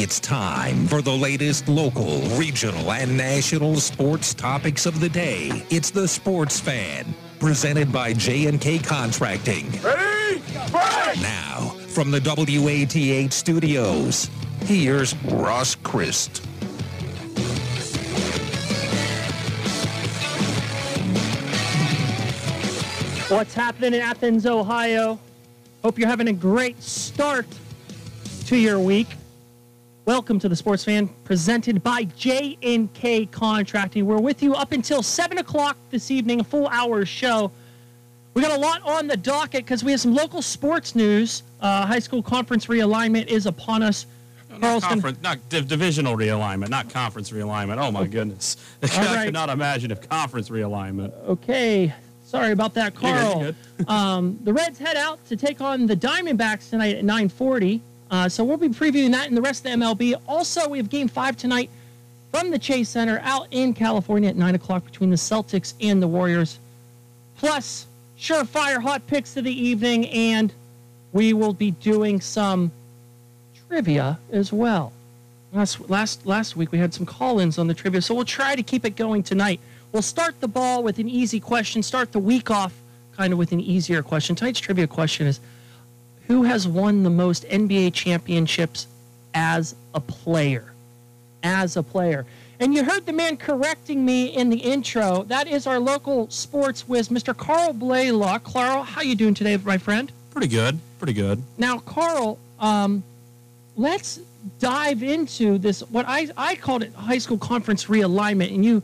It's time for the latest local, regional, and national sports topics of the day. It's the Sports Fan, presented by J&K Contracting. Ready? Break! Now, from the WATH studios, here's Ross Christ. What's happening in Athens, Ohio? Hope you're having a great start to your week. Welcome to the Sports Fan, presented by J&K Contracting. We're with you up until 7 o'clock this evening, a full hour show. We got a lot on the docket because we have some local sports news. Uh, high school conference realignment is upon us. Not Carl's conference, not div- divisional realignment, not conference realignment. Oh my goodness! I right. could not imagine if conference realignment. Okay, sorry about that, You're good, Carl. you're um, the Reds head out to take on the Diamondbacks tonight at 9:40. Uh, so we'll be previewing that and the rest of the MLB. Also, we have Game Five tonight from the Chase Center out in California at 9 o'clock between the Celtics and the Warriors. Plus, surefire hot picks of the evening, and we will be doing some trivia as well. Last last last week we had some call-ins on the trivia, so we'll try to keep it going tonight. We'll start the ball with an easy question. Start the week off kind of with an easier question. Tonight's trivia question is: Who has won the most NBA championships as a player? As a player. And you heard the man correcting me in the intro. That is our local sports whiz, Mr. Carl Blaylock. Carl, how you doing today, my friend? Pretty good, pretty good. Now, Carl, um, let's dive into this. What I, I called it high school conference realignment, and you,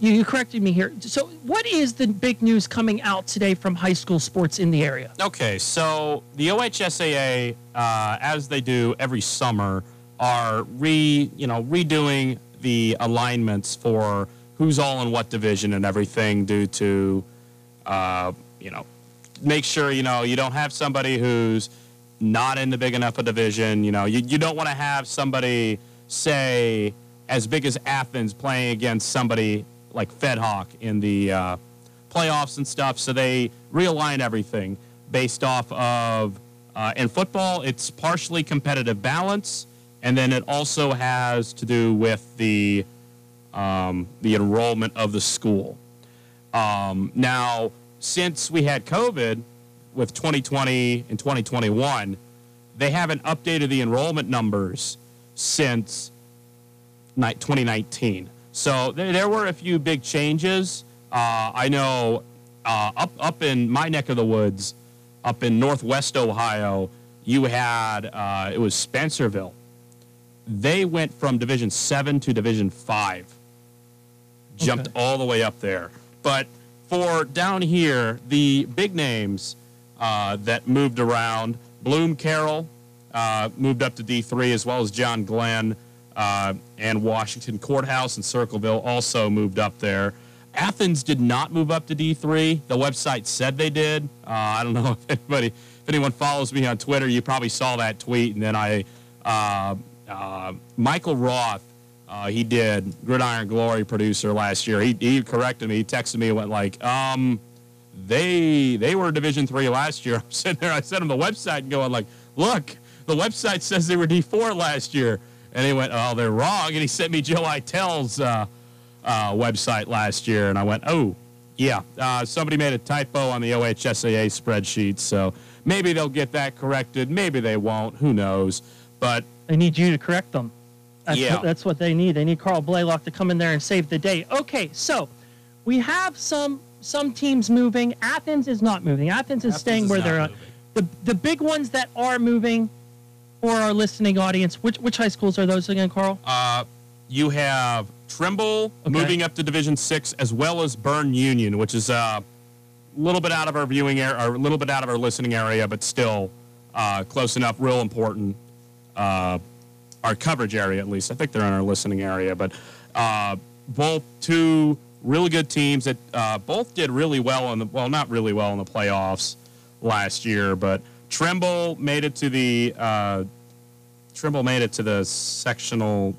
you you corrected me here. So, what is the big news coming out today from high school sports in the area? Okay, so the OHSAA, uh, as they do every summer, are re you know redoing the alignments for who's all in what division and everything due to uh, you know make sure you know you don't have somebody who's not in the big enough a division. You know you, you don't want to have somebody say as big as Athens playing against somebody like Fed Hock in the uh, playoffs and stuff. So they realign everything based off of uh, in football. It's partially competitive balance, and then it also has to do with the um, the enrollment of the school. Um, now, since we had COVID with 2020 and 2021, they haven't updated the enrollment numbers since ni- 2019. So there, there were a few big changes. Uh, I know uh, up up in my neck of the woods, up in Northwest Ohio, you had uh, it was Spencerville. They went from Division Seven to Division Five, jumped Okay. all the way up there. But for down here, the big names uh, that moved around, Bloom Carroll uh, moved up to D3, as well as John Glenn uh, and Washington Courthouse and Circleville also moved up there. Athens did not move up to D3. The website said they did. Uh, I don't know if anybody, if anyone follows me on Twitter, you probably saw that tweet. And then I, uh, uh, Michael Roth, uh, he did Gridiron Glory producer last year. He, he corrected me. He texted me and went like, um, they they were Division three last year. I'm sitting there. I sent him the website and going like, look, the website says they were D four last year, and he went, oh, they're wrong. And he sent me Joe Eitel's uh, uh, website last year, and I went, oh, yeah, uh, somebody made a typo on the OHSAA spreadsheet, so maybe they'll get that corrected. Maybe they won't. Who knows? But They need you to correct them. That's, Yeah. what, that's what they need. They need Carl Blaylock to come in there and save the day. Okay, so we have some some teams moving. Athens is not moving. Athens is Athens staying is where they're at. The the big ones that are moving for our listening audience. Which which high schools are those again, Carl? Uh, you have Trimble Okay. moving up to Division Six, as well as Berne Union, which is uh, a little bit out of our viewing area, or a little bit out of our listening area, but still uh, close enough, real important. Uh, our coverage area, at least. I think they're in our listening area, but uh, both two really good teams that uh, both did really well in the well, not really well in the playoffs last year, but Trimble made it to the uh, Trimble made it to the sectional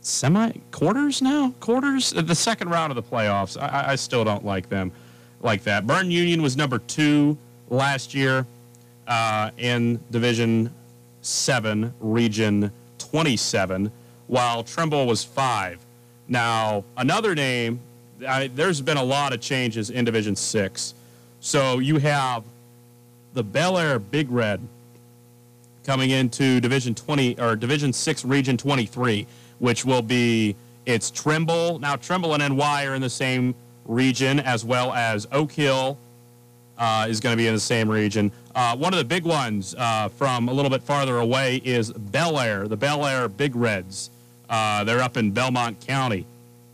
semi quarters now quarters Uh, the second round of the playoffs. I- I, still don't like them like that. Berne Union was number two last year uh, in Division Seven, Region 27, while Trimble was five. Now, another name, I, there's been a lot of changes in Division Six. So you have the Bellaire Big Red coming into Division 20 or Division 6 Region 23, which will be it's Trimble. Now Trimble and NY are in the same region as well as Oak Hill uh, is going to be in the same region. Uh, one of the big ones uh, from a little bit farther away is Bellaire, the Bellaire Big Reds. Uh, they're up in Belmont County,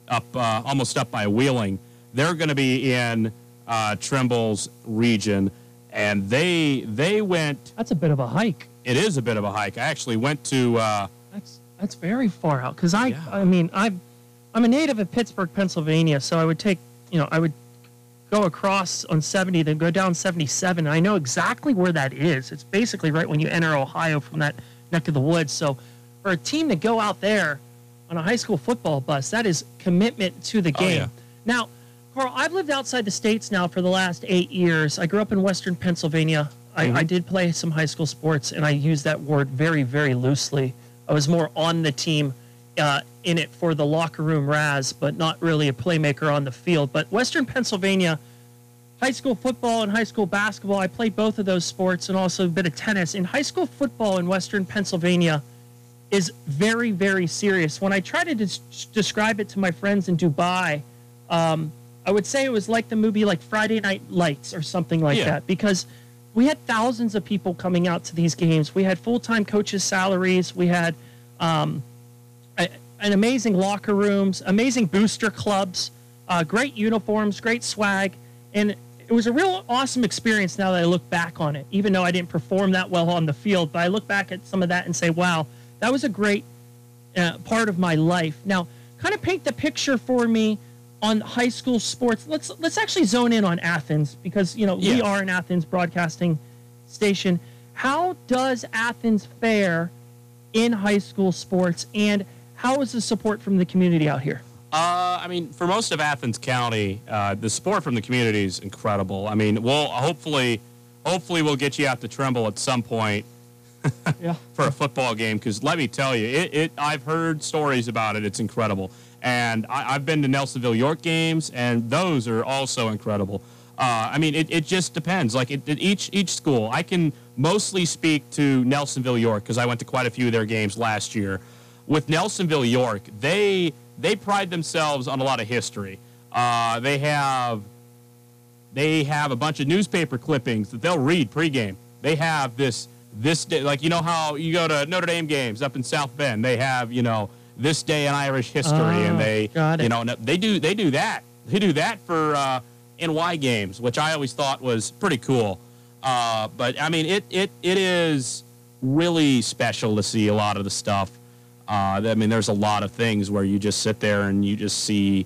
up uh, almost up by Wheeling. They're going to be in uh, Trimble's region, and they they went. That's a bit of a hike. It is a bit of a hike. I actually went to. Uh, That's that's very far out. Because I Yeah. I mean I I'm a native of Pittsburgh, Pennsylvania, so I would take you know I would go across on 70, then go down 77. I know exactly where that is. It's basically right when you enter Ohio from that neck of the woods. So for a team to go out there on a high school football bus, that is commitment to the Oh, game. yeah. Now, Carl, I've lived outside the states now for the last eight years. I grew up in Western Pennsylvania. I, I did play some high school sports, and I use that word very, very loosely. I was more on the team, uh, in it for the locker room Raz, but not really a playmaker on the field. But Western Pennsylvania, high school football and high school basketball, I played both of those sports and also a bit of tennis. In high school football in Western Pennsylvania is very, very serious. When I try to des- describe it to my friends in Dubai, um, I would say it was like the movie like Friday Night Lights or something like Yeah. that because we had thousands of people coming out to these games. We had full-time coaches' salaries. We had um, a, an amazing locker rooms, amazing booster clubs, uh, great uniforms, great swag, and it was a real awesome experience. Now that I look back on it, even though I didn't perform that well on the field, but I look back at some of that and say, "Wow, that was a great uh, part of my life." Now, kind of paint the picture for me on high school sports. Let's let's actually zone in on Athens because you know we are an Athens broadcasting station. How does Athens fare in high school sports, and how is the support from the community out here? Uh, I mean, for most of Athens County, uh, the support from the community is incredible. I mean, we'll hopefully, hopefully, we'll get you out to Trimble at some point Yeah. for a football game. Because let me tell you, it, it. I've heard stories about it. It's incredible, and I, I've been to Nelsonville York games, and those are also incredible. Uh, I mean, it, it just depends. Like it, it- each each school, I can mostly speak to Nelsonville York because I went to quite a few of their games last year. With Nelsonville York, they they pride themselves on a lot of history. Uh, they have they have a bunch of newspaper clippings that they'll read pregame. They have this this day, like you know how you go to Notre Dame games up in South Bend. They have you know this day in Irish history, and Oh, they got it. you know they do they do that. They do that for uh, NY games, which I always thought was pretty cool. Uh, but I mean, it it it is really special to see a lot of the stuff. Uh, I mean, there's a lot of things where you just sit there and you just see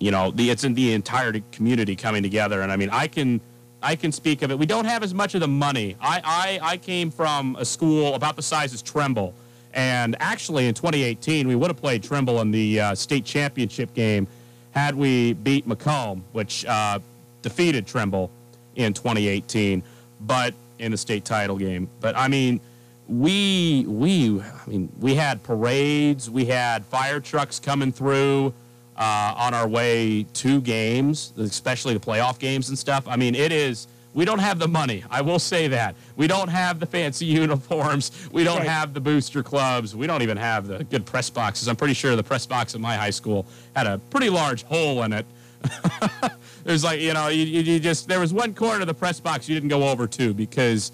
you know the it's in the entire community coming together and i mean i can i can speak of it we don't have as much of the money i i, I came from a school about the size as trimble and actually in 2018 we would have played trimble in the uh, state championship game had we beat mccomb which uh, defeated trimble in 2018 but in the state title game but i mean we we i mean we had parades we had fire trucks coming through uh, on our way to games, especially the playoff games and stuff. I mean, it is. We don't have the money. I will say that. We don't have the fancy uniforms. We don't Right. have the booster clubs. We don't even have the good press boxes. I'm pretty sure the press box at my high school had a pretty large hole in it. There's like, you know, you, you just, there was one corner of the press box you didn't go over to because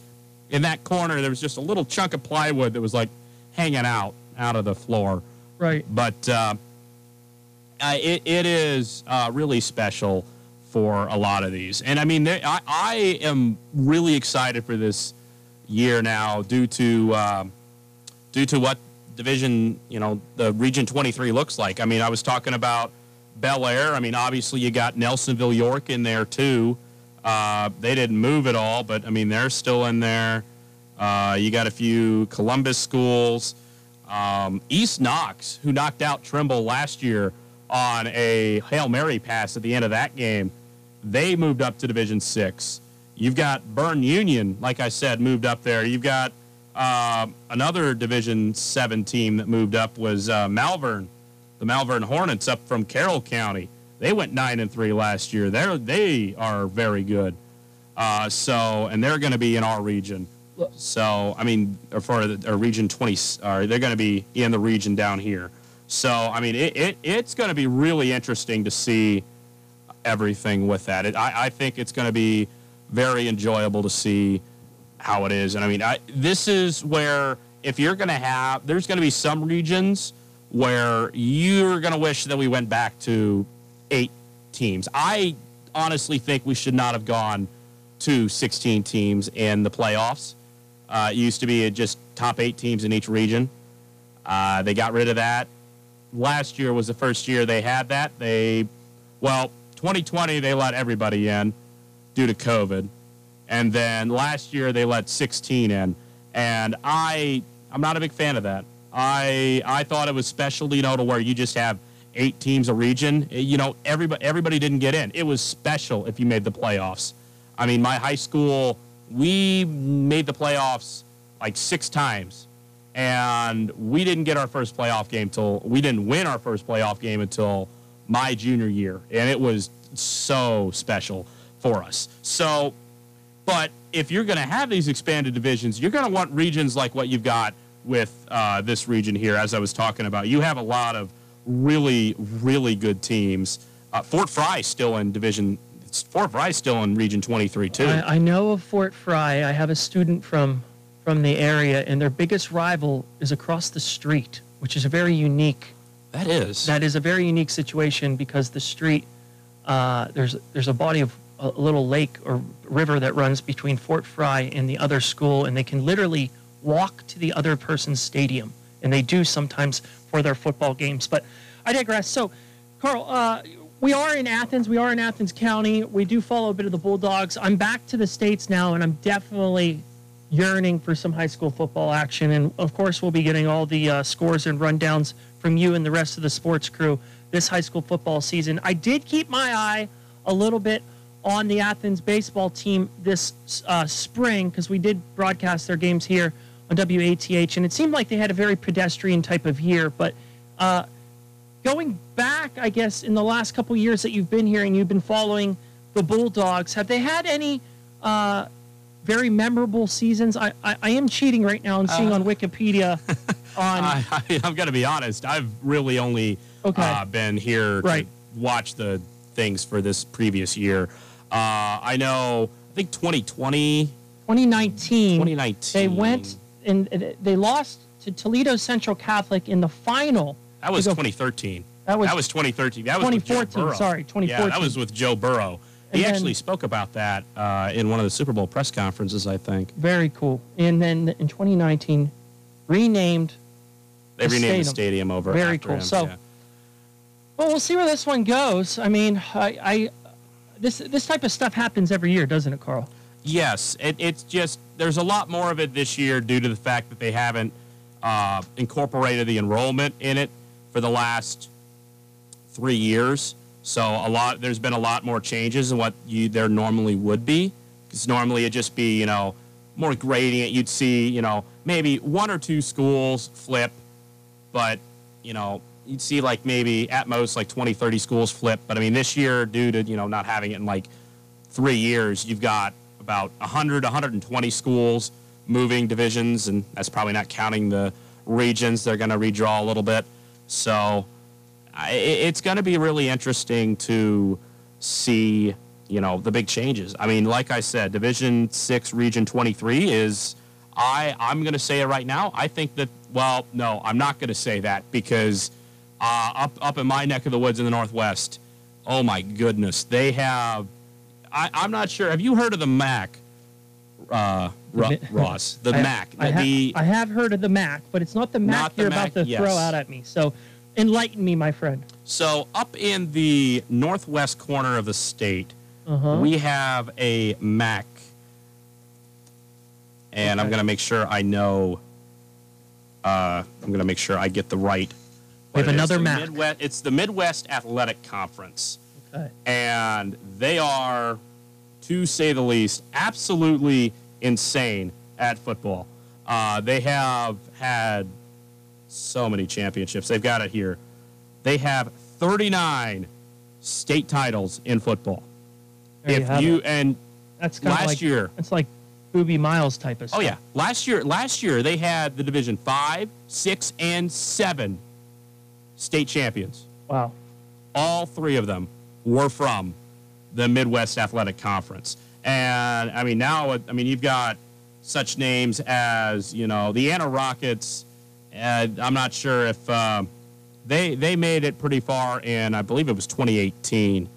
in that corner there was just a little chunk of plywood that was like hanging out out of the floor Right. but uh, uh, it, it is uh, really special for a lot of these. And I mean, they, I, I am really excited for this year now due to um, due to what division you know the region 23 looks like. I mean, I was talking about Bellaire. I mean, obviously you got Nelsonville York in there too. Uh, they didn't move at all, but I mean they're still in there. Uh, you got a few Columbus schools. Um, East Knox, who knocked out Trimble last year on a Hail Mary pass at the end of that game, they moved up to Division Six. You've got Berne Union, like I said, moved up there. You've got um, another Division Seven team that moved up was uh, Malvern, the Malvern Hornets up from Carroll County. They went nine and three last year. They're they are very good. Uh, so and they're going to be in our region. So I mean, for the, region twenty, or they're going to be in the region down here. So I mean, it, it it's going to be really interesting to see everything with that. It, I, I think it's going to be very enjoyable to see how it is. And I mean, I, this is where if you're going to have, there's going to be some regions where you're going to wish that we went back to eight teams. I honestly think we should not have gone to 16 teams in the playoffs. Uh, it used to be just top eight teams in each region. Uh, they got rid of that. Last year was the first year they had that. They, well, 2020 they let everybody in due to COVID, and then last year they let 16 in, and I I'm not a big fan of that. I I thought it was special, you know, to where you just have eight teams a region. Eh, you know, everybody everybody didn't get in. It was special if you made the playoffs. I mean, my high school we made the playoffs like six times, and we didn't get our first playoff game till we didn't win our first playoff game until my junior year, and it was so special for us. So, but if you're going to have these expanded divisions, you're going to want regions like what you've got with uh, this region here, as I was talking about. You have a lot of really, really good teams. Uh, Fort Frye still in Division Fort Frye still in Region 23 too. I, I, know of Fort Frye. I have a student from from the area, and their biggest rival is across the street, which is a very unique. That is. That is a very unique situation because the street uh, there's there's a body of a little lake or river that runs between Fort Frye and the other school, and they can literally walk to the other person's stadium, and they do sometimes for their football games. But I digress. So, Carl, uh, we are in Athens. We are in Athens County. We do follow a bit of the Bulldogs. I'm back to the States now, and I'm definitely yearning for some high school football action. And of course, we'll be getting all the uh, scores and rundowns from you and the rest of the sports crew this high school football season. I did keep my eye a little bit on the Athens baseball team this uh, spring because we did broadcast their games here on WATH, and it seemed like they had a very pedestrian type of year. But uh, going back, I guess, in the last couple years that you've been here and you've been following the Bulldogs, have they had any uh, very memorable seasons? I, I, I, am cheating right now and seeing uh, on Wikipedia. on I, am going to be honest. I've really only okay. uh, been here right. to watch the things for this previous year. Uh, I know. I think 2020. 2019. 2019. They went and they lost to Toledo Central Catholic in the final that was 2013. That was, that was 2013. That was 2014. Sorry, 2014. Yeah, that was with Joe Burrow. He then, actually spoke about that uh, in one of the Super Bowl press conferences, I think. Very cool. And then in 2019, renamed. They the renamed stadium. the stadium over. Very cool. Him, so, yeah. well, we'll see where this one goes. I mean, I, I, this this type of stuff happens every year, doesn't it, Carl? Yes, it, it's just there's a lot more of it this year due to the fact that they haven't uh, incorporated the enrollment in it for the last three years. So a lot, there's been a lot more changes than what you there normally would be. Because normally it'd just be, you know, more gradient. You'd see, you know, maybe one or two schools flip, but, you know, you'd see like maybe at most like 20, 30 schools flip. But I mean, this year, due to, you know, not having it in like three years, you've got about 100, 120 schools moving divisions, and that's probably not counting the regions. They're going to redraw a little bit. So it's going to be really interesting to see, you know, the big changes. I mean, like I said, Division Six, Region 23 is. I I'm going to say it right now. I think that. Well, no, I'm not going to say that because uh, up up in my neck of the woods in the Northwest, oh my goodness, they have. I, I'm not sure. Have you heard of the MAC? Uh, Ross, the I, Mac. I, the, I, have heard of the Mac, but it's not the Mac not you're the about to yes. throw out at me. So enlighten me, my friend. So up in the northwest corner of the state, uh-huh. we have a Mac, and okay. I'm going to make sure I know. Uh, I'm going to make sure I get the right. We have another Mac. Midwest, it's the Midwest Athletic Conference. Okay. And they are, to say the least, absolutely insane at football. Uh, they have had so many championships. They've got it here. They have 39 state titles in football. There if have you and That's kind last of like, year- It's like Boobie Miles type of stuff. oh yeah, last year last year they had the division five, six, and seven state champions. Wow. all three of them were from the Midwest Athletic Conference. And I mean, now, I mean, you've got such names as, you know, the Anna Rockets. And I'm not sure if um, they they made it pretty far in, I believe it was 2018.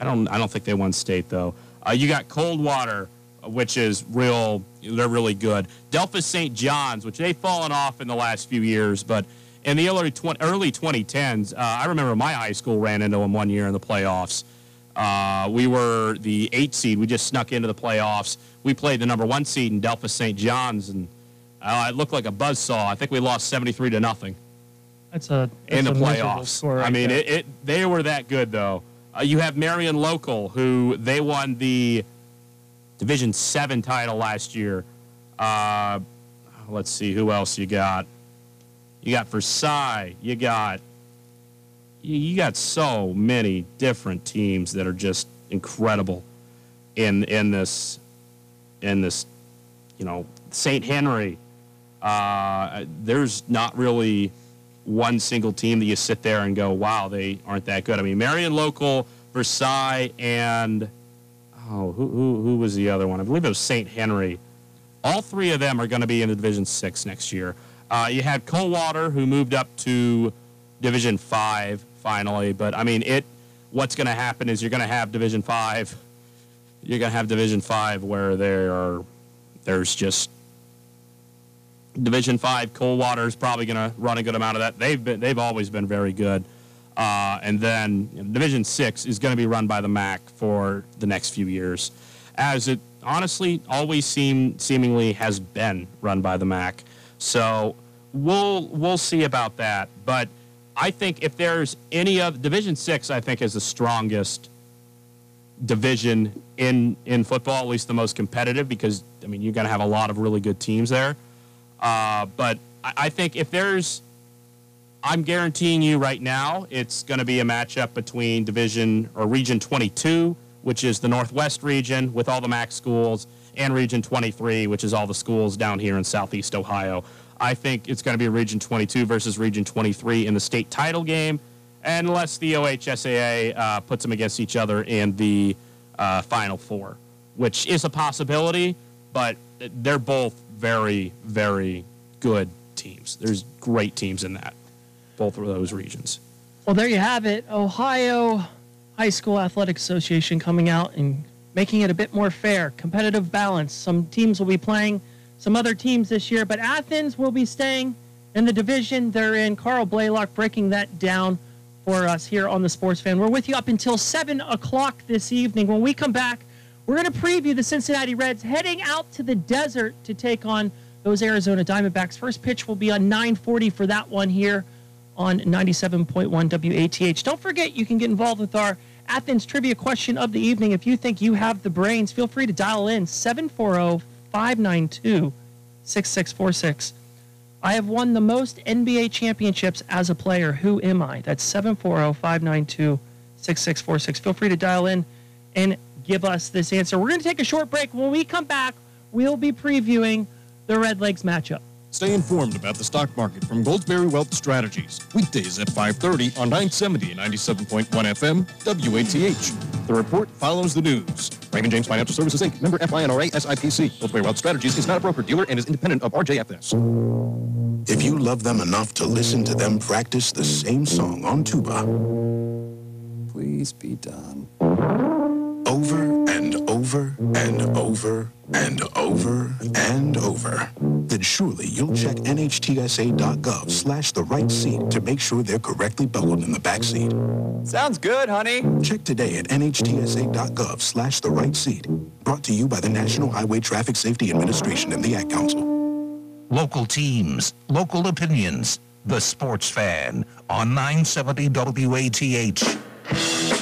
I don't I don't think they won state though. Uh, you got Coldwater, which is real. They're really good. Delphos St. John's, which they've fallen off in the last few years, but in the early 20, early 2010s, uh, I remember my high school ran into them one year in the playoffs. Uh, we were the eight seed. We just snuck into the playoffs. We played the number one seed in Delphos St. John's, and uh, it looked like a buzzsaw. I think we lost 73 to nothing That's a in the playoffs. right I mean, it, it they were that good though. Uh, you have Marion Local, who they won the Division Seven title last year. Uh, let's see who else you got. You got Versailles. You got you, got so many different teams that are just incredible in in this in this you know St. Henry. Uh, there's not really one single team that you sit there and go, wow, they aren't that good. I mean, Marion Local, Versailles, and oh, who, who, who was the other one? I believe it was St. Henry. All three of them are going to be in the Division Six next year. Uh, you had Coldwater, who moved up to Division Five finally, but I mean, it. What's going to happen is you're going to have Division Five. You're going to have Division Five where there are, there's just Division Five. Coldwater is probably going to run a good amount of that. They've been they've always been very good. Uh, and then you know, Division Six is going to be run by the MAC for the next few years, as it honestly always seem seemingly has been run by the MAC. So we'll we'll see about that. But I think if there's any of Division Six, I think is the strongest division in in football, at least the most competitive, because I mean you're going to have a lot of really good teams there. Uh, but I, I think if there's, I'm guaranteeing you right now, it's going to be a matchup between Division or Region 22, which is the Northwest region with all the MAC schools, and Region 23, which is all the schools down here in Southeast Ohio. I think it's going to be Region 22 versus Region 23 in the state title game, unless the OHSAA uh, puts them against each other in the uh, Final Four, which is a possibility, but they're both very, very good teams. There's great teams in that, both of those regions. Well, there you have it. Ohio High School Athletic Association coming out and making it a bit more fair, competitive balance. Some teams will be playing some other teams this year, but Athens will be staying in the division they're in. Carl Blaylock breaking that down for us here on the Sports Fan. We're with you up until 7 o'clock this evening. When we come back, we're going to preview the Cincinnati Reds heading out to the desert to take on those Arizona Diamondbacks. First pitch will be on 940 for that one here on 97.1 WATH. Don't forget, you can get involved with our Athens trivia question of the evening. If you think you have the brains, feel free to dial in 740 592 6646. I have won the most NBA championships as a player. Who am I? That's 740 592 6646. Feel free to dial in and give us this answer. We're going to take a short break. When we come back, we'll be previewing the Red Legs matchup. Stay informed about the stock market from Goldsberry Wealth Strategies. Weekdays at 5:30 on 970 and 97.1 FM WATH. The report follows the news. Raymond James Financial Services Inc. Member FINRA SIPC. Goldsberry Wealth Strategies is not a broker dealer and is independent of RJFS. If you love them enough to listen to them practice the same song on tuba Please be done. Over and over and over and over and over, then surely you'll check nhtsa.gov slash the right seat to make sure they're correctly buckled in the back seat. Sounds good, honey. Check today at nhtsa.gov slash the right seat. Brought to you by the National Highway Traffic Safety Administration and the Ad Council. Local teams, local opinions. The Sports Fan on 970 WATH.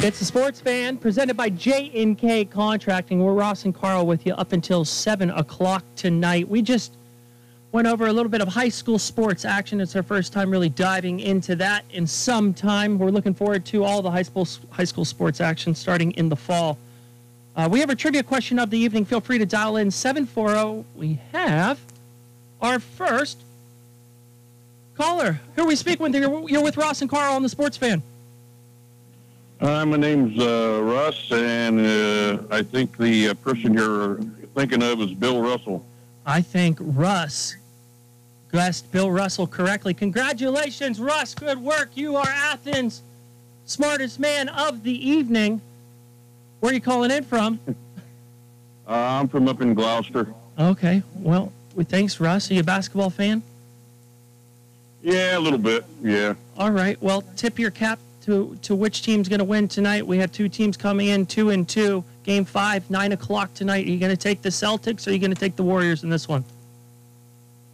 It's the Sports Fan presented by J&K Contracting. We're Ross and Carl with you up until 7 o'clock tonight. We just went over a little bit of high school sports action. It's our first time really diving into that in some time. We're looking forward to all the high school, high school sports action starting in the fall. Uh, we have a trivia question of the evening. Feel free to dial in 740. We have our first caller. Who we speaking with? You're with Ross and Carl on the Sports Fan. Hi, my name's uh, Russ, and uh, I think the uh, person you're thinking of is Bill Russell. I think Russ guessed Bill Russell correctly. Congratulations, Russ. Good work. You are Athens' smartest man of the evening. Where are you calling in from? Uh, I'm from up in Glouster. Okay. Well, thanks, Russ. Are you a basketball fan? Yeah, a little bit. Yeah. All right. Well, tip your cap to to which team's going to win tonight. We have two teams coming in, two and two. Game five, nine o'clock tonight. Are you going to take the Celtics or are you going to take the Warriors in this one?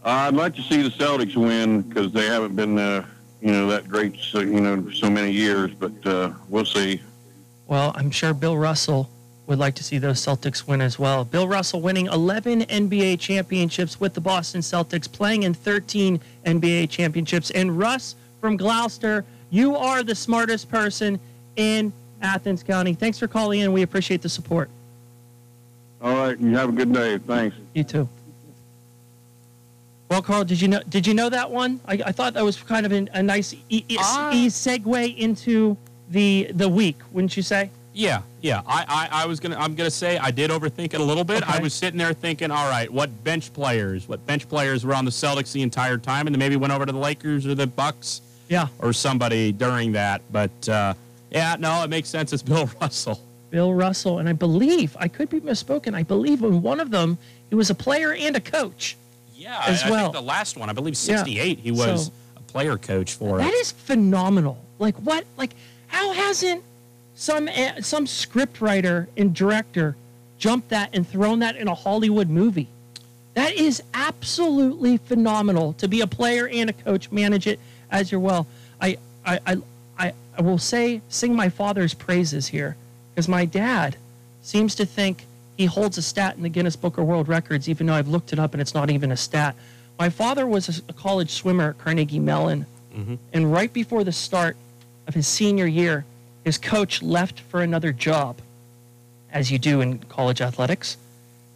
I'd like to see the Celtics win because they haven't been, uh, you know, that great, so, you know, so many years. But uh, we'll see. Well, I'm sure Bill Russell would like to see those Celtics win as well. Bill Russell winning 11 NBA championships with the Boston Celtics, playing in 13 NBA championships. And Russ from Glouster, you are the smartest person in Athens County. Thanks for calling in. We appreciate the support. All right. You have a good day. Thanks. You too. Well, Carl, did you know? Did you know that one? I, I thought that was kind of an, a nice e- e- Ah. e- segue into the the week, wouldn't you say? Yeah, yeah. I, I, I was gonna I'm gonna say I did overthink it a little bit. I was sitting there thinking, all right, what bench players, what bench players were on the Celtics the entire time, and then maybe went over to the Lakers or the Bucks Yeah, or somebody during that. But uh, yeah, no, it makes sense. It's Bill Russell. Bill Russell, and I believe I could be misspoken. I believe in one of them, he was a player and a coach. Yeah, As I, I well. think the last one, I believe Yeah. 68, he was So- a player coach for That it. is phenomenal. Like what? Like how hasn't some eh, some script writer and director jumped that and thrown that in a Hollywood movie? That is absolutely phenomenal to be a player and a coach, manage it as you're well. I I I I, I will say sing my father's praises here because my dad seems to think he holds a stat in the Guinness Book of World Records, even though I've looked it up and it's not even a stat. My father was a, a college swimmer at Carnegie Mellon, mm-hmm. and right before the start of his senior year, his coach left for another job, as you do in college athletics.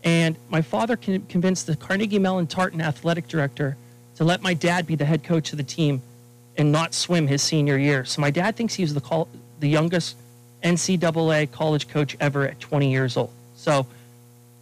And my father convinced the Carnegie Mellon Tartan athletic director to let my dad be the head coach of the team and not swim his senior year. So my dad thinks he was the col- the youngest NCAA college coach ever at 20 years old. So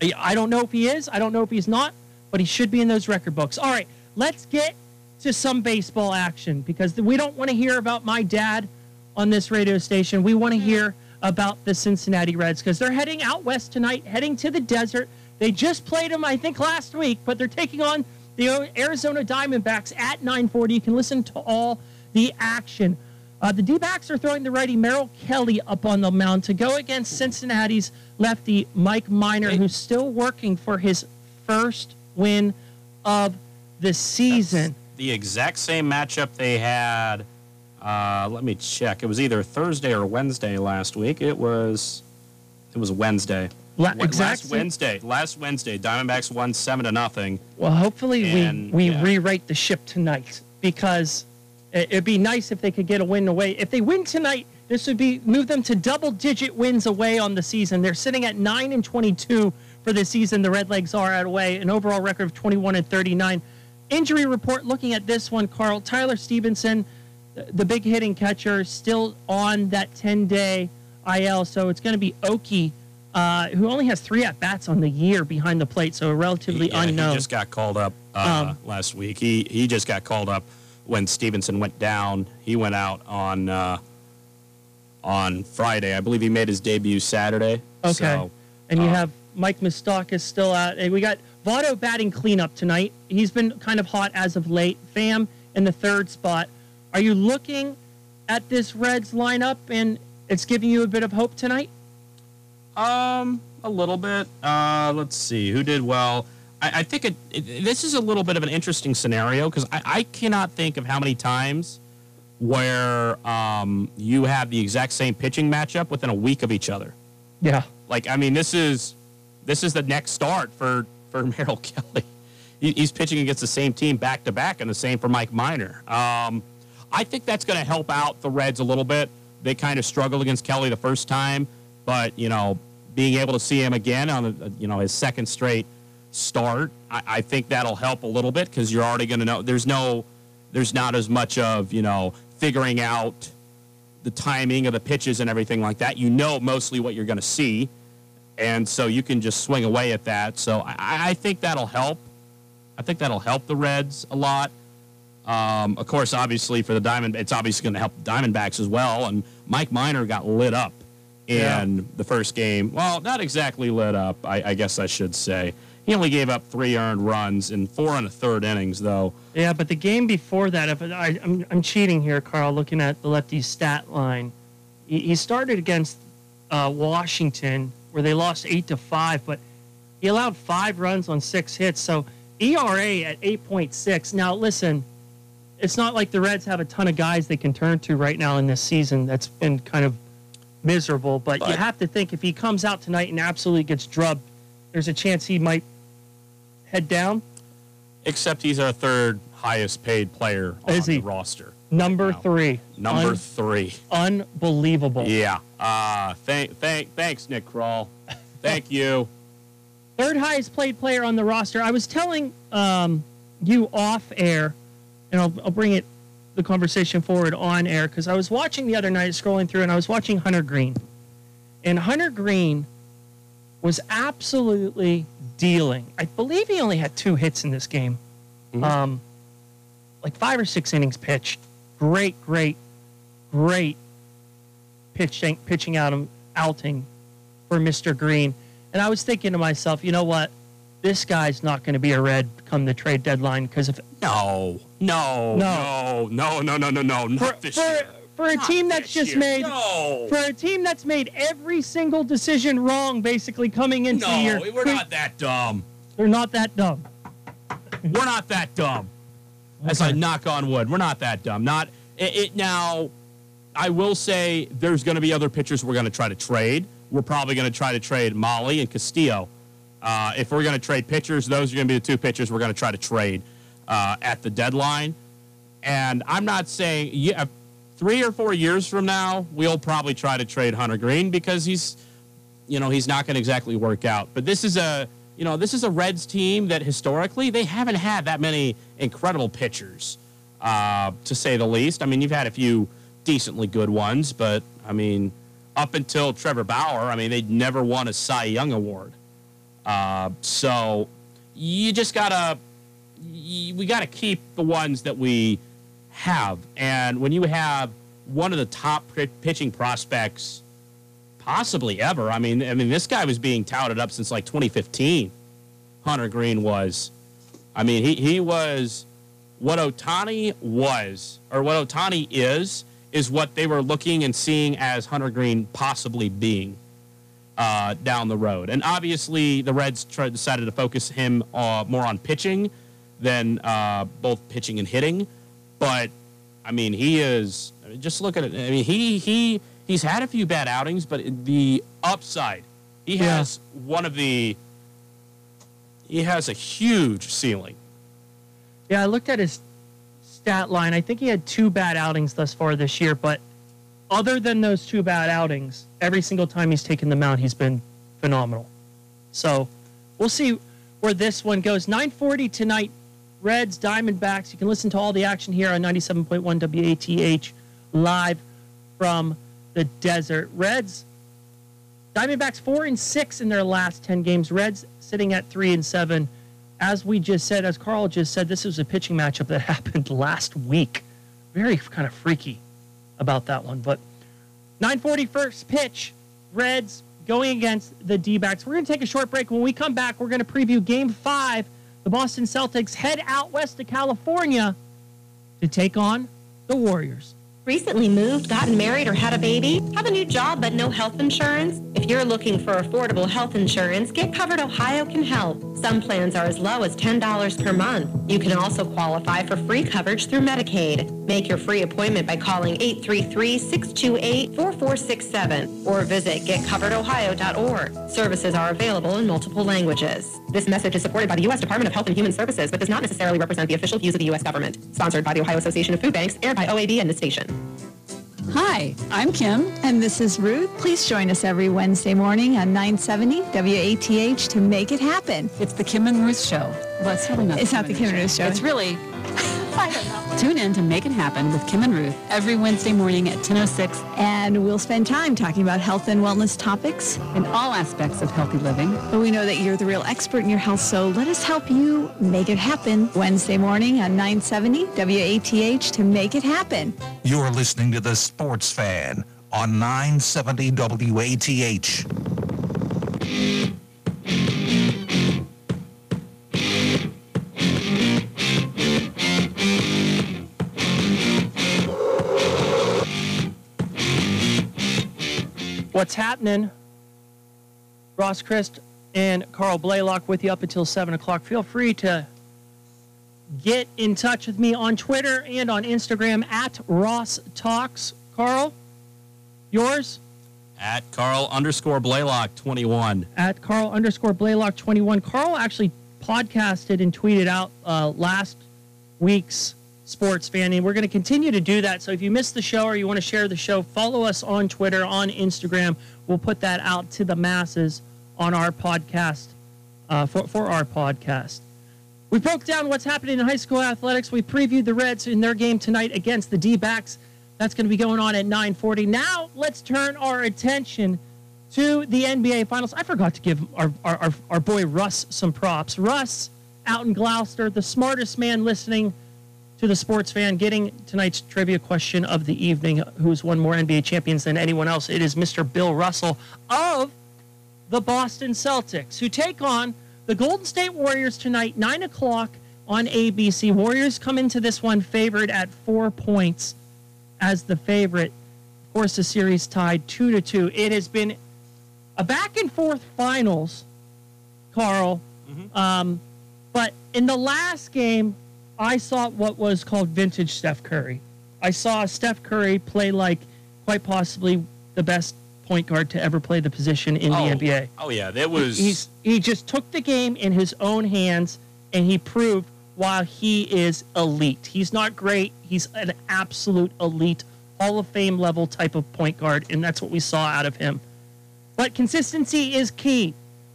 I- I don't know if he is. I don't know if he's not, but he should be in those record books. All right, let's get to some baseball action because we don't want to hear about my dad on this radio station. We want to mm-hmm. hear about the Cincinnati Reds because they're heading out west tonight, heading to the desert. They just played them, I think, last week, but they're taking on the Arizona Diamondbacks at 9:40. You can listen to all the action. Uh, the D-backs are throwing the righty Merrill Kelly up on the mound to go against Cincinnati's lefty Mike Minor, Hey. who's still working for his first win of the season. the exact same matchup they had. Uh, let me check. It was either Thursday or Wednesday last week. It was. It was Wednesday. La- Wa- exact last Wednesday. Last Wednesday, Diamondbacks won seven to nothing. Well, hopefully And, we, we yeah. rewrite the ship tonight because it, it'd be nice if they could get a win away. If they win tonight, this would be move them to double digit wins away on the season. They're sitting at 9 and 22 for the season. The Redlegs are at away, an overall record of 21 and 39. Injury report looking at this one, Carl Tyler Stephenson, the- big hitting catcher, still on that 10 day IL. So it's going to be Okey, uh, who only has three at bats on the year behind the plate. So a relatively Yeah, unknown. He just got called up uh, Um, last week. He he just got called up when Stephenson went down. He went out on uh, on Friday. I believe he made his debut Saturday. Okay. So, and you uh, have Mike Moustakas still out. And we got Votto batting cleanup tonight. He's been kind of hot as of late. Pham in the third spot. Are you looking at this Reds lineup and it's giving you a bit of hope tonight? Um, a little bit. Uh, let's see who did well. I, I think it, it, this is a little bit of an interesting scenario because I, I cannot think of how many times where um, you have the exact same pitching matchup within a week of each other. Yeah. Like, I mean, this is this is the next start for for Merrill Kelly. He, he's pitching against the same team back to back, and the same for Mike Minor. Um, I think that's going to help out the Reds a little bit. They kind of struggled against Kelly the first time, but you know, being able to see him again on a, you know his second straight start, I, I think that'll help a little bit because you're already going to know there's no there's not as much of you know figuring out the timing of the pitches and everything like that. You know mostly what you're going to see, and so you can just swing away at that. So I, I think that'll help. I think that'll help the Reds a lot. Um, of course, obviously for the Diamond, it's obviously going to help the Diamondbacks as well. And Mike Minor got lit up in Yeah. the first game. Well, not exactly lit up, I, I guess I should say. He only gave up three earned runs in four and a third innings, though. Yeah, but the game before that, if I, I'm, I'm cheating here, Carl, looking at the lefty's stat line. He, he started against uh, Washington, where they lost 8 to 5, but he allowed five runs on six hits. So ERA at 8.6. Now, listen, it's not like the Reds have a ton of guys they can turn to right now in this season that's been kind of miserable, but, you have to think if he comes out tonight and absolutely gets drubbed, there's a chance he might head down. Except he's our third highest paid player on Is he? the roster. Number right three. Number Un- three. unbelievable. Yeah. Uh, thank, thank, thanks, Nick Krall. Thank you. Third highest played player on the roster. I was telling um, you off air, and I'll, I'll bring it the conversation forward on air because I was watching the other night, scrolling through, and I was watching Hunter Greene, and Hunter Greene was absolutely dealing. I believe he only had two hits in this game, um, like five or six innings pitched. Great, great, great pitching pitching out outing for Mr. Greene. And I was thinking to myself, you know what? This guy's not going to be a red come the trade deadline because if No, no, No. no, no, no, no, no, no, for, this for, year. for a Not team that's just year. made No. for a team that's made every single decision wrong basically coming into the year. No, we're not that dumb. They're not that dumb. We're not that dumb. As I knock on wood, we're not that dumb. Not it, it now. I will say there's going to be other pitchers we're going to try to trade. We're probably going to try to trade Mahle and Castillo. Uh, if we're going to trade pitchers, those are going to be the two pitchers we're going to try to trade uh, at the deadline. And I'm not saying yeah, three or four years from now we'll probably try to trade Hunter Greene because he's, you know, he's not going to exactly work out. But this is a, you know, this is a Reds team that historically they haven't had that many incredible pitchers, uh, to say the least. I mean, you've had a few decently good ones, but I mean, up until Trevor Bauer, I mean, they'd never won a Cy Young award. Uh, so you just gotta we gotta keep the ones that we have. And when you have one of the top pitching prospects, possibly ever, I mean, I mean, this guy was being touted up since like 2015. Hunter Greene was. I mean, he he was what Ohtani was, or what Ohtani is, is what they were looking and seeing as Hunter Greene possibly being uh, down the road. And obviously, the Reds tried, decided to focus him uh, more on pitching than uh, both pitching and hitting. But I mean, he is. I mean, just look at it. I mean, he he he's had a few bad outings, but the upside, he Yeah. has one of the. He has a huge ceiling. Yeah, I looked at his stat line. I think he had two bad outings thus far this year, but other than those two bad outings, every single time he's taken them out, he's been phenomenal. So we'll see where this one goes. 940 tonight, Reds, Diamondbacks. You can listen to all the action here on 97.1 WATH live from the desert. Reds, Diamondbacks four and six in their last 10 games. Reds sitting at three and seven as we just said, as Carl just said, this was a pitching matchup that happened last week. Very kind of freaky about that one. But 940 first pitch, Reds going against the D backs. We're going to take a short break. When we come back, we're going to preview game five. The Boston Celtics head out west to California to take on the Warriors. Recently moved, gotten married, or had a baby? Have a new job but no health insurance? If you're looking for affordable health insurance, Get Covered Ohio can help. Some plans are as low as $10 per month. You can also qualify for free coverage through Medicaid. Make your free appointment by calling 833-628-4467 or visit getcoveredohio.org. Services are available in multiple languages. This message is supported by the U.S. Department of Health and Human Services, but does not necessarily represent the official views of the U.S. government. Sponsored by the Ohio Association of Food Banks, aired by OAB and the station. Hi, I'm Kim. And this is Ruth. Please join us every Wednesday morning on 970 WATH to make it happen. It's the Kim and Ruth Show. Well, it's really not. It's not the Kim and Ruth Show. It's really. Tune in to Make It Happen with Kim and Ruth every Wednesday morning at 10.06. And we'll spend time talking about health and wellness topics. In all aspects of healthy living. But we know that you're the real expert in your health, so let us help you make it happen. Wednesday morning on 970 WATH to make it happen. You're listening to The Sports Fan on 970 WATH. What's happening? Ross Christ and Carl Blaylock with you up until 7 o'clock. Feel free to get in touch with me on Twitter and on Instagram at Ross Talks. Carl, yours? At Carl underscore Blaylock 21. At Carl underscore Blaylock 21. Carl actually podcasted and tweeted out uh, last week's sports fan. And we're going to continue to do that. So if you missed the show or you want to share the show, follow us on Twitter, on Instagram. We'll put that out to the masses on our podcast, uh, for, for our podcast. We broke down what's happening in high school athletics. We previewed the Reds in their game tonight against the D-backs. That's going to be going on at 940. Now let's turn our attention to the NBA Finals. I forgot to give our, our, our, our boy Russ some props. Russ out in Glouster, the smartest man listening to the sports fan getting tonight's trivia question of the evening who's won more NBA champions than anyone else. It is Mr. Bill Russell of the Boston Celtics, who take on the Golden State Warriors tonight, 9 o'clock on ABC. Warriors come into this one favored at four points as the favorite. Of course, the series tied 2 to 2. It has been a back and forth finals, Carl. Mm-hmm. Um, but in the last game, I saw what was called vintage Steph Curry. I saw Steph Curry play like quite possibly the best point guard to ever play the position in oh, the NBA. Oh yeah, that was. He's he just took the game in his own hands and he proved while he is elite. He's not great. He's an absolute elite Hall of Fame level type of point guard, and that's what we saw out of him. But consistency is key,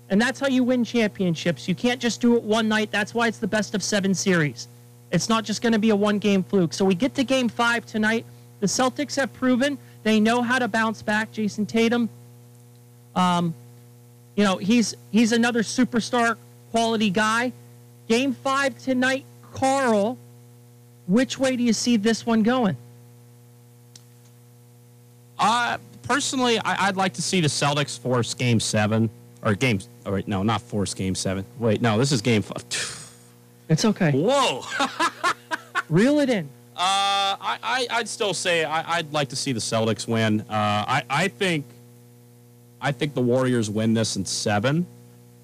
and that's how you win championships. You can't just do it one night. That's why it's the best of seven series. It's not just going to be a one game fluke. So we get to game five tonight. The Celtics have proven they know how to bounce back. Jayson Tatum, um, you know, he's he's another superstar quality guy. Game five tonight, Carl. Which way do you see this one going? Uh, personally, I, would like to see the Celtics force Game Seven or Game. All right, no, not force Game Seven. Wait, no, this is Game Five. It's okay. Whoa. Reel it in. Uh, I, I, would still say I, would like to see the Celtics win. Uh, I, I think, I think the Warriors win this in seven,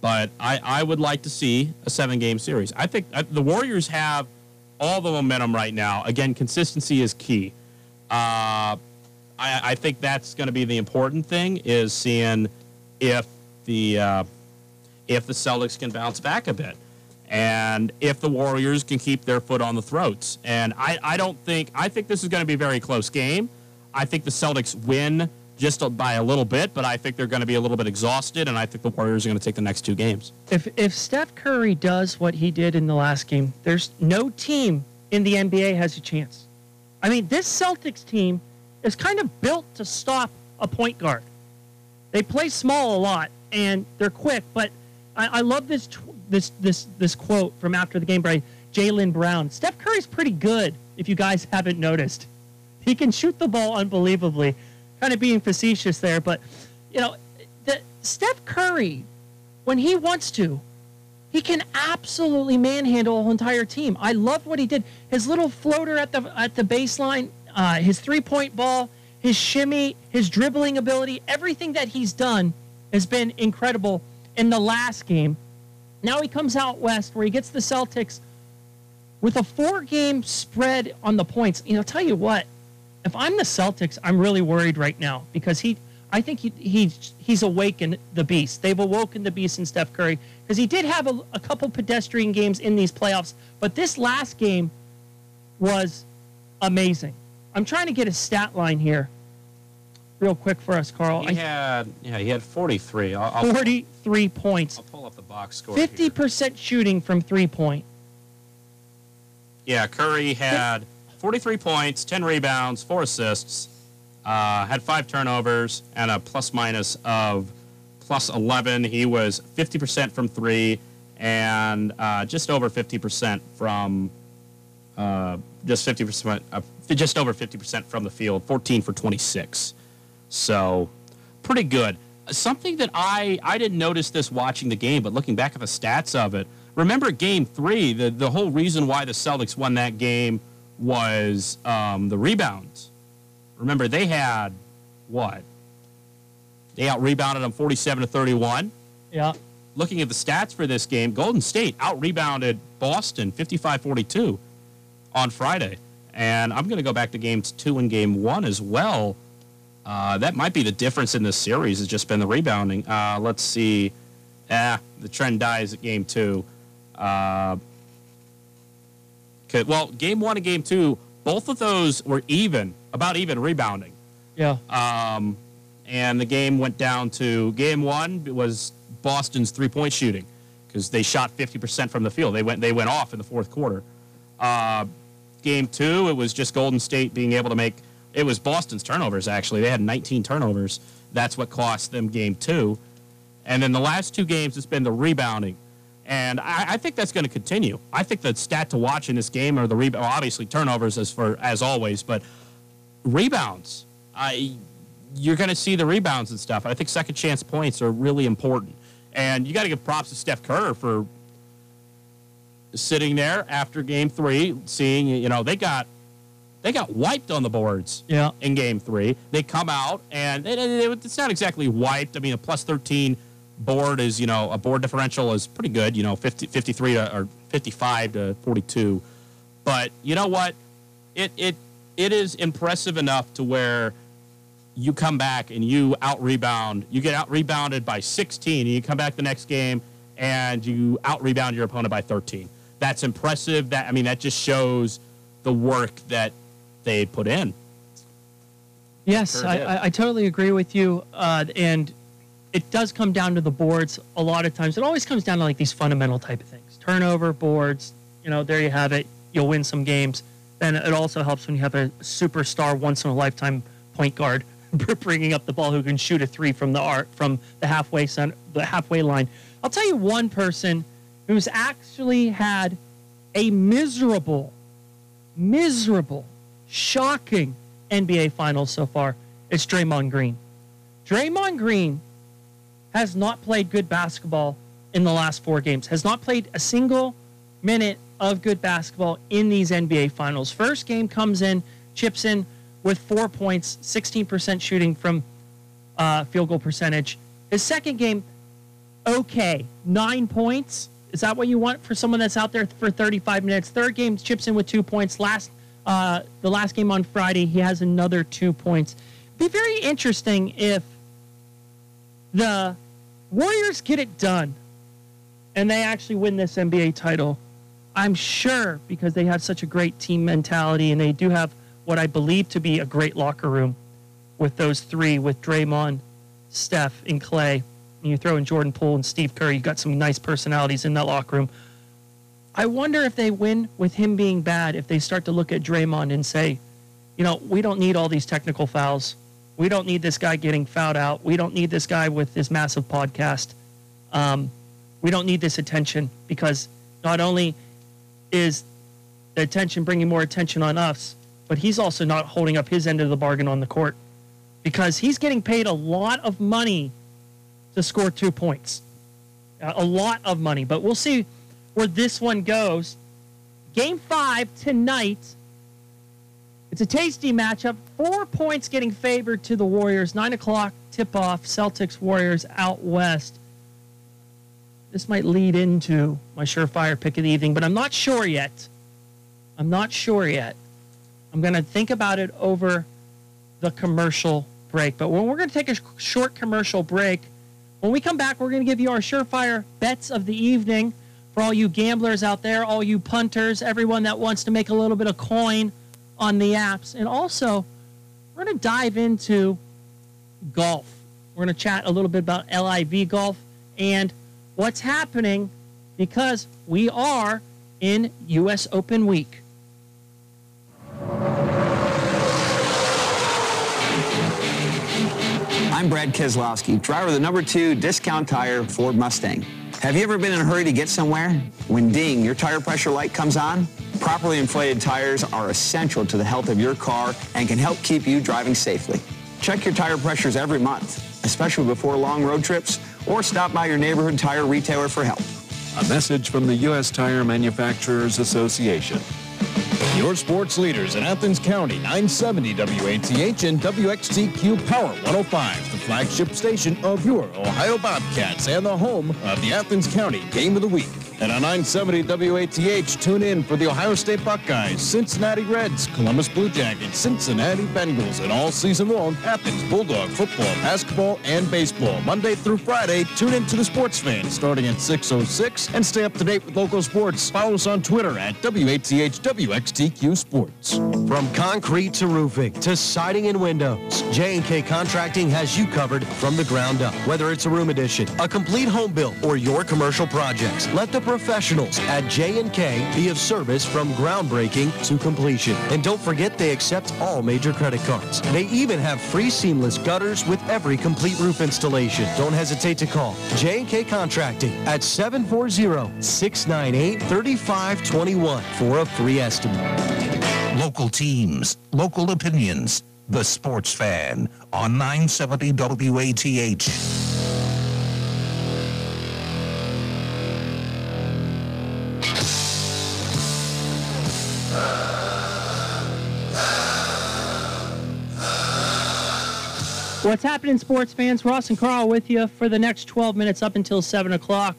but I, I would like to see a seven-game series. I think uh, the Warriors have all the momentum right now. Again, consistency is key. Uh, I, I think that's going to be the important thing is seeing if the uh, if the Celtics can bounce back a bit and if the Warriors can keep their foot on the throats. And I, I don't think, I think this is going to be a very close game. I think the Celtics win just by a little bit, but I think they're going to be a little bit exhausted, and I think the Warriors are going to take the next two games. If, if Steph Curry does what he did in the last game, there's no team in the NBA has a chance. I mean, this Celtics team is kind of built to stop a point guard. They play small a lot, and they're quick, but I, I love this this this this quote from after the game by Jaylen Brown. Steph Curry's pretty good, if you guys haven't noticed. He can shoot the ball unbelievably. Kind of being facetious there, but you know, the, Steph Curry, when he wants to, he can absolutely manhandle a whole entire team. I love what he did. His little floater at the at the baseline. Uh, his three point ball, his shimmy, his dribbling ability, everything that he's done has been incredible in the last game. Now he comes out west where he gets the Celtics with a four game spread on the points. You know, tell you what, if I'm the Celtics, I'm really worried right now because he, I think he, he he's awakened the beast. They've awoken the beast in Steph Curry because he did have a, a couple pedestrian games in these playoffs, but this last game was amazing. I'm trying to get a stat line here real quick for us, Carl. He had yeah, he had 43. I'll, I'll 43 points. I'll pull up the box score. 50% here. shooting from three point. Yeah, Curry had 43 points, 10 rebounds, four assists, uh, had five turnovers, and a plus minus of plus 11. He was 50% from three and uh, just over 50% from uh, just 50%, uh, just over 50% from the field, 14 for 26. So pretty good. Something that I, I didn't notice this watching the game, but looking back at the stats of it, remember game three, the, the whole reason why the Celtics won that game was um, the rebounds. Remember, they had what? They out rebounded them 47 to 31. Yeah. Looking at the stats for this game, Golden State out rebounded Boston 55 42 on Friday. And I'm going to go back to games two and game one as well. Uh, that might be the difference in this series, has just been the rebounding. Uh, let's see. Ah, the trend dies at game two. Uh, well, game one and game two, both of those were even, about even rebounding. Yeah. Um, and the game went down to game one was Boston's three point shooting because they shot 50% from the field. They went, they went off in the fourth quarter. Uh, game two, it was just Golden State being able to make, it was Boston's turnovers, actually. They had 19 turnovers. That's what cost them game two. And then the last two games, it's been the rebounding. And I, I think that's going to continue. I think the stat to watch in this game are the rebound. Well, obviously, turnovers as for as always, but rebounds. I you're going to see the rebounds and stuff. I think second chance points are really important. And you got to give props to Steph Curry for sitting there after game three, seeing, you know, they got they got wiped on the boards yeah. in game three. They come out and it, it, it's not exactly wiped. I mean, a plus 13 board is, you know, a board differential is pretty good, you know, 50, 53 to, or 55 to 42. But you know what? It, it, it is impressive enough to where you come back and you out rebound, you get out rebounded by 16, and you come back the next game and you out rebound your opponent by 13. That's impressive. That I mean, that just shows the work that they put in. Yes, I, I, I, totally agree with you. Uh, and it does come down to the boards a lot of times. It always comes down to like these fundamental type of things turnover, boards. You know, there you have it. You'll win some games. And it also helps when you have a superstar, once in a lifetime point guard bringing up the ball who can shoot a three from the art from the halfway center, the halfway line. I'll tell you one person who's actually had a miserable, miserable, shocking NBA Finals so far. It's Draymond Green. Draymond Green has not played good basketball in the last four games. Has not played a single minute of good basketball in these NBA Finals. First game comes in, chips in with four points, 16% shooting from uh, field goal percentage. His second game, okay, nine points. Is that what you want for someone that's out there for 35 minutes? Third game, chips in with two points. Last, uh, the last game on Friday, he has another two points. Be very interesting if the Warriors get it done and they actually win this NBA title. I'm sure because they have such a great team mentality and they do have what I believe to be a great locker room with those three, with Draymond, Steph, and Clay. And you throw in Jordan Poole and Steve Kerr, you got some nice personalities in that locker room. I wonder if they win with him being bad, if they start to look at Draymond and say, you know, we don't need all these technical fouls. We don't need this guy getting fouled out. We don't need this guy with this massive podcast. Um, we don't need this attention because not only is the attention bringing more attention on us, but he's also not holding up his end of the bargain on the court because he's getting paid a lot of money to score two points. A lot of money, but we'll see where this one goes. Game five tonight. It's a tasty matchup. Four points getting favored to the Warriors. Nine o'clock tip off. Celtics Warriors out west. This might lead into my surefire pick of the evening, but I'm not sure yet. I'm not sure yet. I'm going to think about it over the commercial break. But when we're going to take a short commercial break, when we come back, we're going to give you our surefire bets of the evening for all you gamblers out there, all you punters, everyone that wants to make a little bit of coin on the apps. And also, we're going to dive into golf. We're going to chat a little bit about LIV golf and what's happening because we are in U.S. Open week. I'm Brad Keselowski, driver of the number two discount tire Ford Mustang. Have you ever been in a hurry to get somewhere? When ding, your tire pressure light comes on? Properly inflated tires are essential to the health of your car and can help keep you driving safely. Check your tire pressures every month, especially before long road trips, or stop by your neighborhood tire retailer for help. A message from the U.S. Tire Manufacturers Association. Your sports leaders in Athens County, 970 WATH and WXTQ Power 105, the flagship station of your Ohio Bobcats and the home of the Athens County Game of the Week. And on 970 WATH, tune in for the Ohio State Buckeyes, Cincinnati Reds, Columbus Blue Jackets, Cincinnati Bengals, and all season long, Athens Bulldog football, basketball, and baseball. Monday through Friday, tune in to the Sports Fan starting at 6.06 and stay up to date with local sports. Follow us on Twitter at WATHWXTQ Sports. From concrete to roofing to siding and windows, J&K Contracting has you covered from the ground up. Whether it's a room addition, a complete home build, or your commercial projects, let the professionals at J&K be of service from groundbreaking to completion. And don't forget they accept all major credit cards. They even have free seamless gutters with every complete roof installation. Don't hesitate to call J&K Contracting at 740-698-3521 for a free estimate. Local teams, local opinions. The Sports Fan on 970 WATH. What's happening, sports fans? Ross and Carl with you for the next 12 minutes up until 7 o'clock.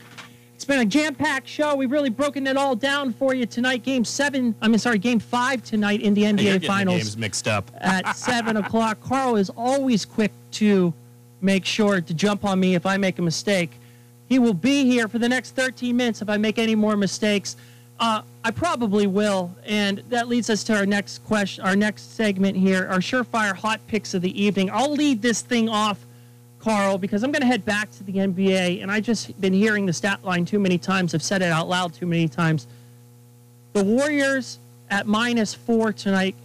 It's been a jam-packed show. We've really broken it all down for you tonight. Game seven, I mean, sorry, game five tonight in the NBA You're Finals. Games mixed up. at 7 o'clock. Carl is always quick to make sure to jump on me if I make a mistake. He will be here for the next 13 minutes if I make any more mistakes. Uh, I probably will, and that leads us to our next question, our next segment here, our surefire hot picks of the evening. I'll lead this thing off, Carl, because I'm going to head back to the NBA, and I just been hearing the stat line too many times. I've said it out loud too many times. The Warriors at minus four tonight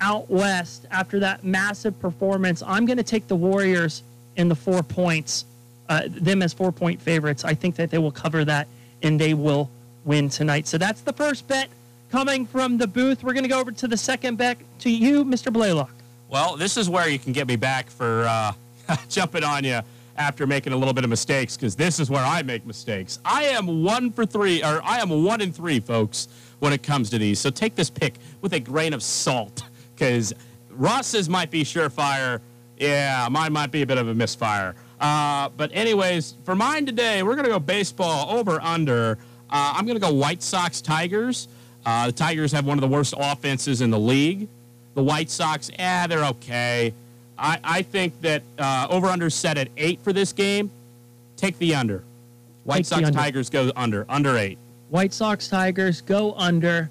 out west after that massive performance. I'm going to take the Warriors in the four points, uh, them as four point favorites. I think that they will cover that and they will win tonight. So that's the first bet coming from the booth. We're going to go over to the second bet to you, Mr. Blaylock. Well, this is where you can get me back for uh, jumping on you after making a little bit of mistakes because this is where I make mistakes. I am one for three, or I am one in three, folks, when it comes to these. So take this pick with a grain of salt because Ross's might be surefire. Yeah, mine might be a bit of a misfire. Uh, but anyways, for mine today, we're going to go baseball over under. Uh, I'm going to go White Sox Tigers. Uh, the Tigers have one of the worst offenses in the league. The White Sox, eh, they're okay. I, I think that uh, over under set at eight for this game. Take the under. White Take Sox under. Tigers go under. Under eight. White Sox Tigers go under.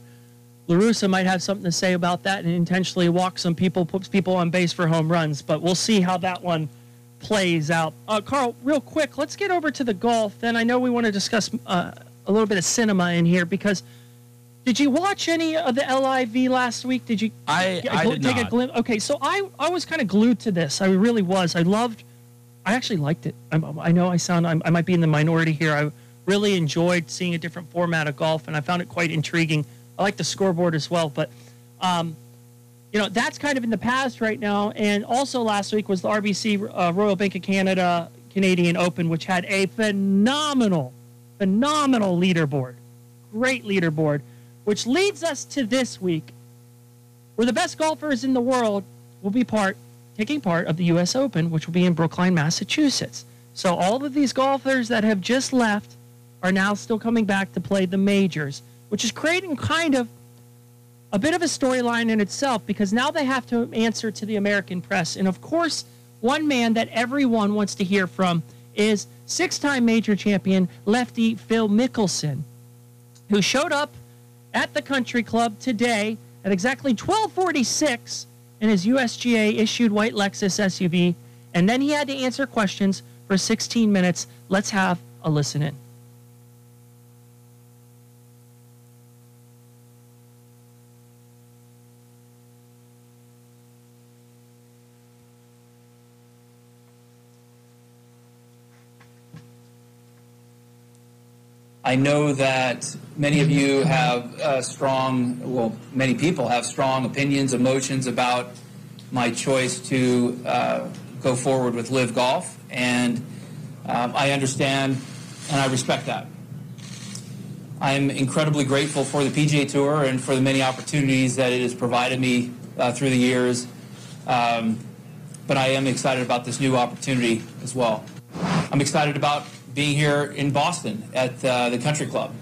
La Russa might have something to say about that and intentionally walk some people, puts people on base for home runs, but we'll see how that one plays out. Uh, Carl, real quick, let's get over to the golf. Then I know we want to discuss uh, a little bit of cinema in here because did you watch any of the LIV last week? Did you I- I did take a not. glimpse? Okay, so I, I was kind of glued to this. I really was. I loved, I actually liked it. I'm, I know I sound, I'm, I might be in the minority here. I really enjoyed seeing a different format of golf and I found it quite intriguing. I like the scoreboard as well, but um, you know that's kind of in the past right now. And also last week was the RBC uh, Royal Bank of Canada Canadian Open, which had a phenomenal, phenomenal leaderboard, great leaderboard, which leads us to this week. where the best golfers in the world will be part taking part of the U.S. Open, which will be in Brookline, Massachusetts. So all of these golfers that have just left are now still coming back to play the majors, which is creating kind of a bit of a storyline in itself because now they have to answer to the American press. And of course, one man that everyone wants to hear from is six time major champion lefty Phil Mickelson, who showed up at the country club today at exactly 1246 in his USGA issued white Lexus SUV, and then he had to answer questions for 16 minutes. Let's have a listen in. I know that many of you have uh, strong, well, many people have strong opinions, emotions about my choice to uh, go forward with LIV Golf, and um, I understand and I respect that. I'm incredibly grateful for the PGA Tour and for the many opportunities that it has provided me uh, through the years, um, but I am excited about this new opportunity as well. I'm excited about being here in Boston at uh, the Country Club.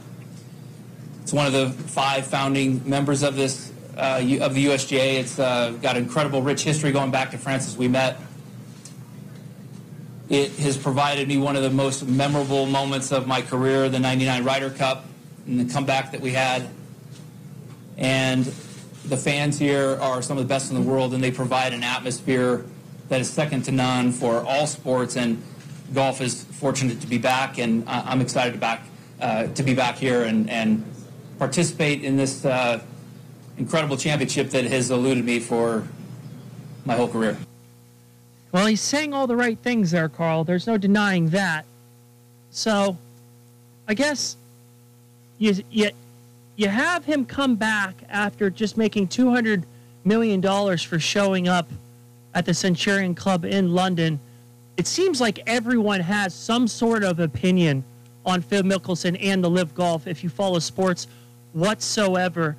It's one of the five founding members of this uh, of the USGA. It's uh, got incredible, rich history going back to Francis Ouimet. It has provided me one of the most memorable moments of my career, the 99 Ryder Cup and the comeback that we had. And the fans here are some of the best in the world, and they provide an atmosphere that is second to none for all sports. And golf is fortunate to be back, and I'm excited to back uh, to be back here and, and participate in this uh, incredible championship that has eluded me for my whole career. Well, he's saying all the right things there, Carl. There's no denying that. So, I guess you you you have him come back after just making 200 million dollars for showing up at the Centurion Club in London it seems like everyone has some sort of opinion on Phil Mickelson and the LIV Golf if you follow sports whatsoever.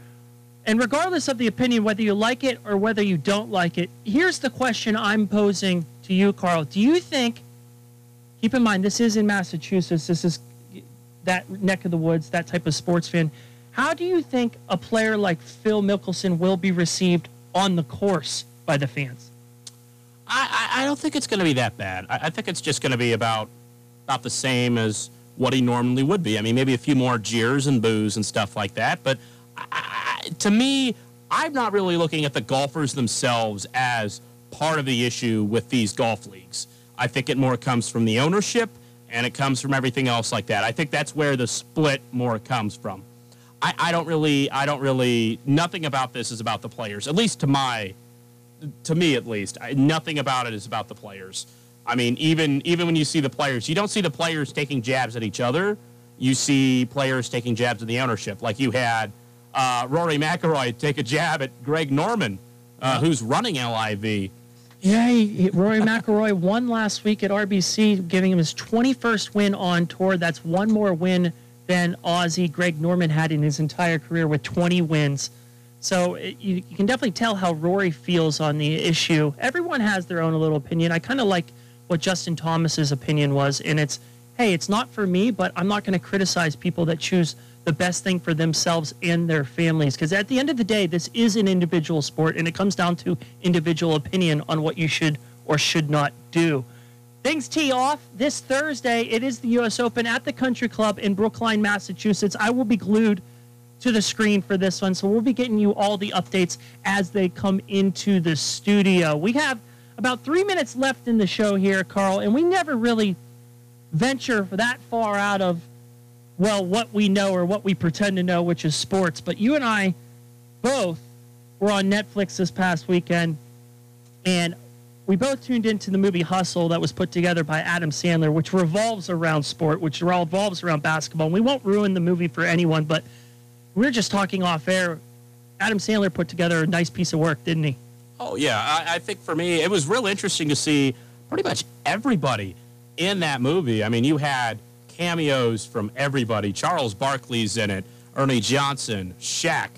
And regardless of the opinion, whether you like it or whether you don't like it, here's the question I'm posing to you, Carl. Do you think, keep in mind, this is in Massachusetts, this is that neck of the woods, that type of sports fan. How do you think a player like Phil Mickelson will be received on the course by the fans? I, I don't think it's going to be that bad. I, I think it's just going to be about about the same as what he normally would be. I mean, maybe a few more jeers and boos and stuff like that. But I, to me, I'm not really looking at the golfers themselves as part of the issue with these golf leagues. I think it more comes from the ownership and it comes from everything else like that. I think that's where the split more comes from. I, I don't really, I don't really, nothing about this is about the players, at least to my to me at least, I, nothing about it is about the players. I mean, even even when you see the players, you don't see the players taking jabs at each other. You see players taking jabs at the ownership, like you had uh, Rory McIlroy take a jab at Greg Norman, uh, who's running LIV. Yeah, he, he, Rory McIlroy won last week at RBC, giving him his 21st win on tour. That's one more win than Aussie Greg Norman had in his entire career with 20 wins. So it, you, you, can definitely tell how Rory feels on the issue. Everyone has their own little opinion. I kind of like what Justin Thomas's opinion was, and it's, hey, it's not for me, but I'm not going to criticize people that choose the best thing for themselves and their families. Because at the end of the day, this is an individual sport, and it comes down to individual opinion on what you should or should not do. Things tee off this Thursday. It is the U.S. Open at the Country Club in Brookline, Massachusetts. I will be glued to the screen for this one. So we'll be getting you all the updates as they come into the studio. We have about three minutes left in the show here, Carl, and we never really venture that far out of, well, what we know or what we pretend to know, which is sports. But you and I both were on Netflix this past weekend, and we both tuned into the movie Hustle that was put together by Adam Sandler, which revolves around sport, which revolves around basketball. And we won't ruin the movie for anyone, but – we are just talking off air. Adam Sandler put together a nice piece of work, didn't he? Oh yeah, I, I think for me it was real interesting to see pretty much everybody in that movie. I mean, you had cameos from everybody. Charles Barkley's in it, Ernie Johnson, Shaq,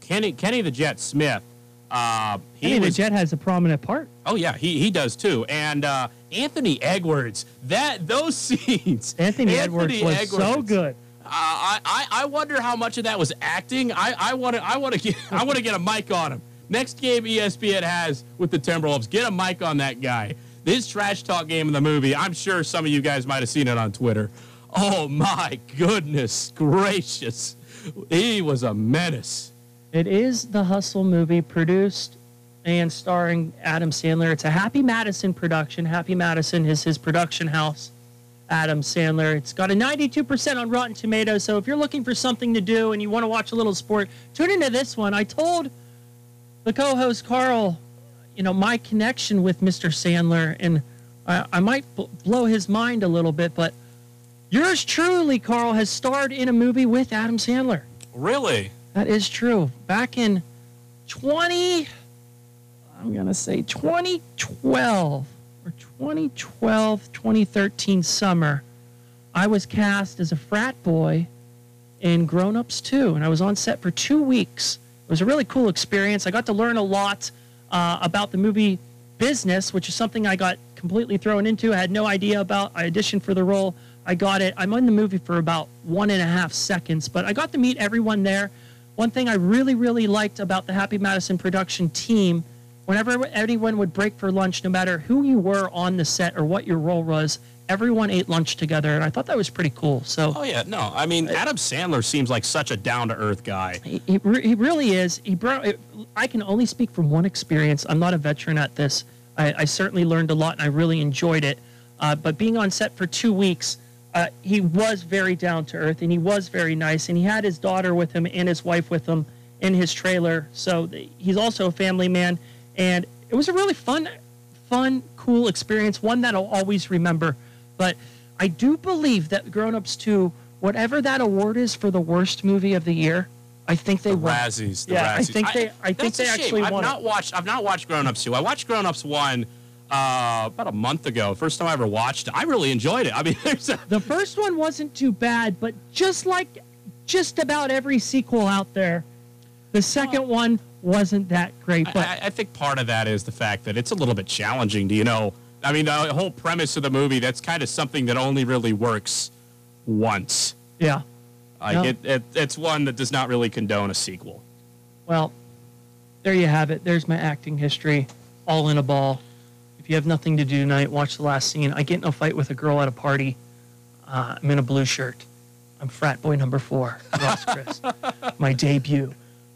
Kenny Kenny the Jet Smith, Uh, I mean, the Jet has a prominent part. Oh yeah, he he does too. And uh, Anthony Edwards, that those scenes. Anthony, Edwards was so good. I, I wonder how much of that was acting. I I want to I want to get I want to get a mic on him. Next game ESPN has with the Timberwolves, get a mic on that guy. This trash talk game in the movie, I'm sure some of you guys might have seen it on Twitter. Oh my goodness gracious, he was a menace. It is the Hustle movie produced and starring Adam Sandler. It's a Happy Madison production. Happy Madison is his production house. Adam Sandler. It's got a 92% on Rotten Tomatoes. So if you're looking for something to do and you want to watch a little sport, tune into this one. I told the co-host Carl, you know, my connection with Mr. Sandler, and I, I might bl- blow his mind a little bit, but yours truly, Carl, has starred in a movie with Adam Sandler. Really? That is true. Back in 20, I'm going to say 2012 or 2012, 2013 summer, I was cast as a frat boy in Grown Ups 2, and I was on set for two weeks. It was a really cool experience. I got to learn a lot uh, about the movie business, which is something I got completely thrown into. I had no idea about. I auditioned for the role. I got it. I'm in the movie for about one and a half seconds, but I got to meet everyone there. One thing I really, really liked about the Happy Madison production team, whenever anyone would break for lunch, no matter who you were on the set or what your role was, everyone ate lunch together, and I thought that was pretty cool. So Oh yeah, no. I mean, Adam Sandler seems like such a down to earth guy. he, he, re- he really is. He brought. I can only speak from one experience. I'm not a veteran at this. I, I certainly learned a lot, and I really enjoyed it. Uh, but being on set for two weeks, uh, he was very down to earth, and he was very nice, and he had his daughter with him and his wife with him in his trailer. So he's also a family man, and it was a really fun, fun, cool experience. One that I'll always remember. But I do believe that Grown Ups 2, whatever that award is for the worst movie of the year, I think they The won. Razzies. The yeah, I Razzies. think they. I, think they actually I've won. not it. watched. I've not watched Grown Ups two. I watched Grown Ups one uh, about a month ago. First time I ever watched it. I really enjoyed it. I mean, there's a, The first one wasn't too bad, but just like just about every sequel out there, the second one wasn't that great. But I, I think part of that is the fact that it's a little bit challenging. Do you know? I mean, the whole premise of the movie that's kind of something that only really works once. yeah, Like it, it, it's one that does not really condone a sequel. well, there you have it. There's my acting history, all in a ball. If you have nothing to do tonight, watch the last scene. I get in a fight with a girl at a party. Uh, I'm in a blue shirt. I'm frat boy number four, Ross Chris, my debut.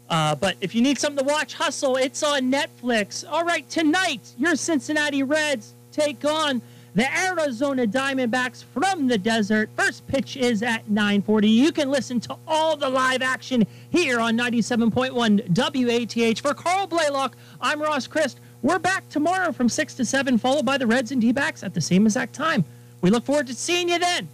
Uh, but if you need something to watch, Hustle, it's on Netflix. All right, tonight, your Cincinnati Reds take on the Arizona Diamondbacks from the desert. First pitch is at 9:40. You can listen to all the live action here on 97.1 WATH. For Carl Blaylock, I'm Ross Christ. We're back tomorrow from 6 to 7, followed by the Reds and D-backs at the same exact time. We look forward to seeing you then.